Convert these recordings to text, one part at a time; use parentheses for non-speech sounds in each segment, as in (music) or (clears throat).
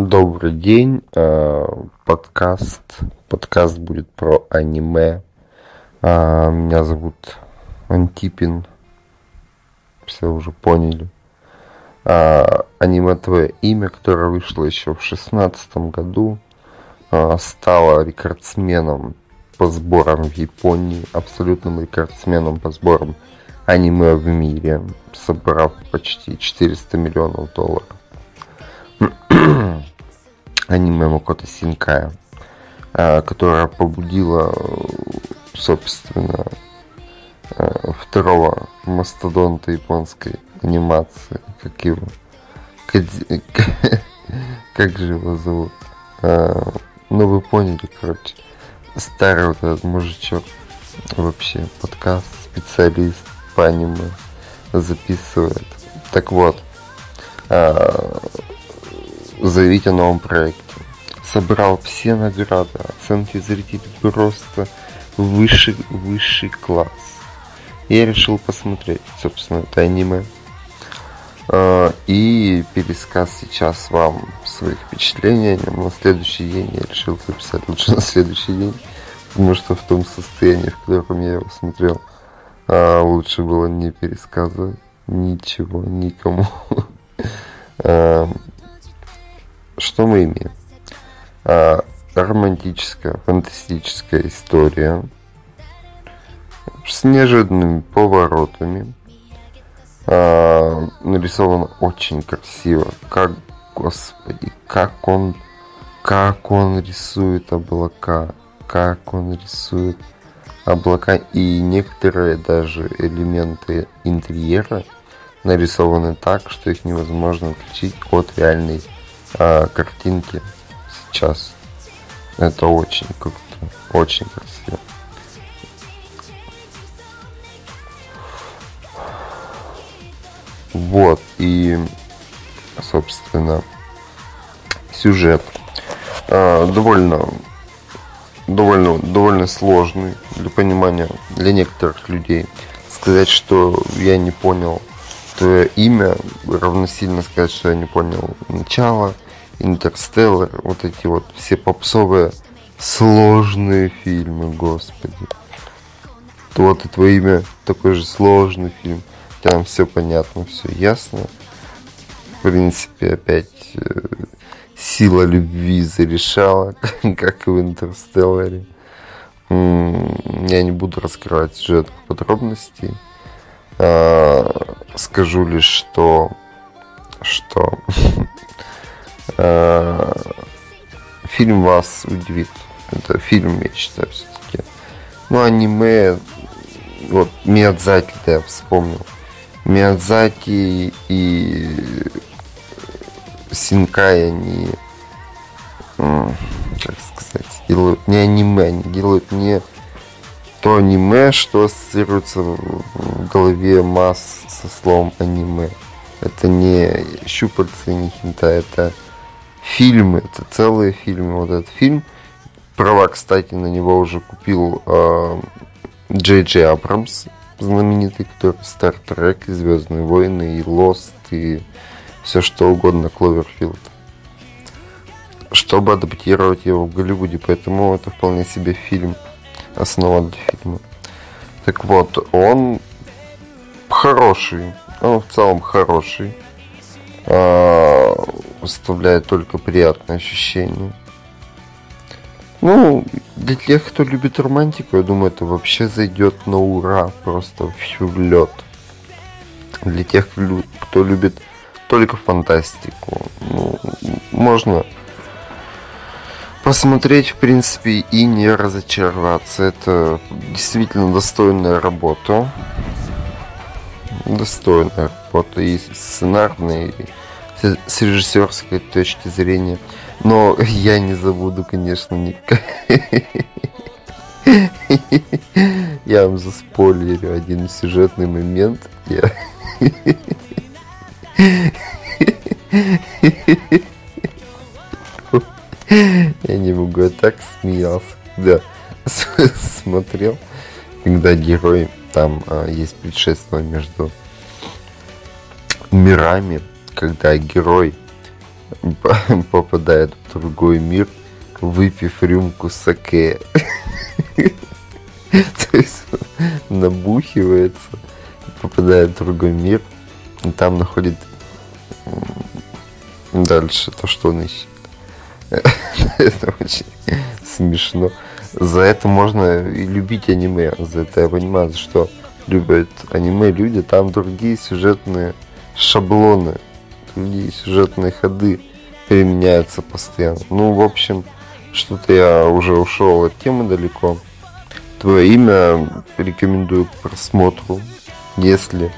Добрый день, э, подкаст. Подкаст будет про аниме. А, меня зовут Антипин. Все уже поняли. А, аниме «Твое имя», которое вышло еще в шестнадцатом году, стало рекордсменом по сборам в Японии, абсолютным рекордсменом по сборам аниме в мире, собрав почти 400 миллионов долларов (clears throat) аниме Макото Синкая, а, которая побудила, собственно, а, второго мастодонта японской анимации, как его, Кадзи... (laughs) как же его зовут? А, ну, вы поняли, короче, старый вот этот мужичок, вообще подкаст, специалист по аниме записывает. Так вот, заявить о новом проекте. Собрал все награды, оценки зрителей просто высший, высший класс. Я решил посмотреть, собственно, это аниме. А, и пересказ сейчас вам своих впечатлений На следующий день я решил записать лучше (laughs) на следующий день, потому что в том состоянии, в котором я его смотрел, а, лучше было не пересказывать ничего никому. (laughs) Что мы имеем? А, романтическая, фантастическая история с неожиданными поворотами. А, нарисовано очень красиво. Как, господи, как он, как он рисует облака, как он рисует облака и некоторые даже элементы интерьера нарисованы так, что их невозможно отличить от реальной а, картинки сейчас. Это очень круто, очень красиво. Вот, и, собственно, сюжет э, довольно, довольно, довольно сложный для понимания для некоторых людей. Сказать, что я не понял имя, равносильно сказать, что я не понял начало, Интерстеллар, вот эти вот все попсовые сложные фильмы, господи. Вот и твое имя такой же сложный фильм. Там все понятно, все ясно. В принципе, опять э, сила любви зарешала, (laughs) как и в Интерстелларе. Я не буду раскрывать сюжетных подробностей. А, скажу лишь, что что а, (laughs) фильм вас удивит. Это фильм, я считаю, все-таки. Ну, аниме, вот, Миядзаки, да, я вспомнил. Миядзаки и Синкай, они, как сказать, делают не аниме, они делают не то аниме, что ассоциируется в голове масс со словом аниме. Это не щупальцы, не хинта, это фильмы, это целые фильмы. Вот этот фильм, права, кстати, на него уже купил э, Джей Джей Абрамс, знаменитый, который Star Trek, и Звездные войны, и Lost, и все что угодно, Кловерфилд чтобы адаптировать его в Голливуде, поэтому это вполне себе фильм – основа для фильма. Так вот, он хороший, он в целом хороший, а, оставляет только приятные ощущения. Ну, для тех, кто любит романтику, я думаю, это вообще зайдет на ура, просто в лед. Для тех, кто любит только фантастику, ну, можно посмотреть, в принципе, и не разочароваться. Это действительно достойная работа. Достойная работа и сценарной, и с режиссерской точки зрения. Но (laughs) я не забуду, конечно, никак. (laughs) Я вам заспойлерю один сюжетный момент. Я... (laughs) Я не могу, я так смеялся, когда (laughs) смотрел, когда герой, там а, есть предшествие между мирами, когда герой (laughs) попадает в другой мир, выпив рюмку саке. (laughs) То есть набухивается, попадает в другой мир, и там находит дальше то, что он ищет. Это очень смешно. За это можно и любить аниме. За это я понимаю, что любят аниме люди. Там другие сюжетные шаблоны, другие сюжетные ходы применяются постоянно. Ну, в общем, что-то я уже ушел от темы далеко. Твое имя рекомендую к просмотру, если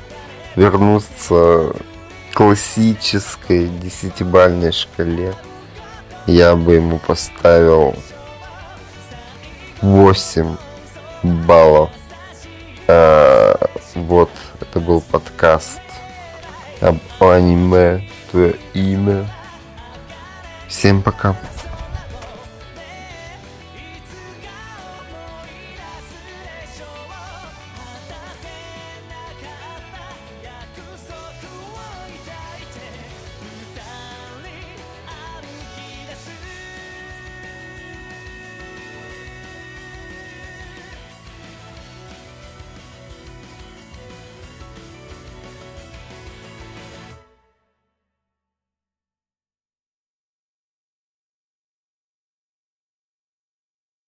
вернуться к классической десятибальной шкале, я бы ему поставил 8 баллов. А, вот, это был подкаст об аниме, твое имя. Всем пока.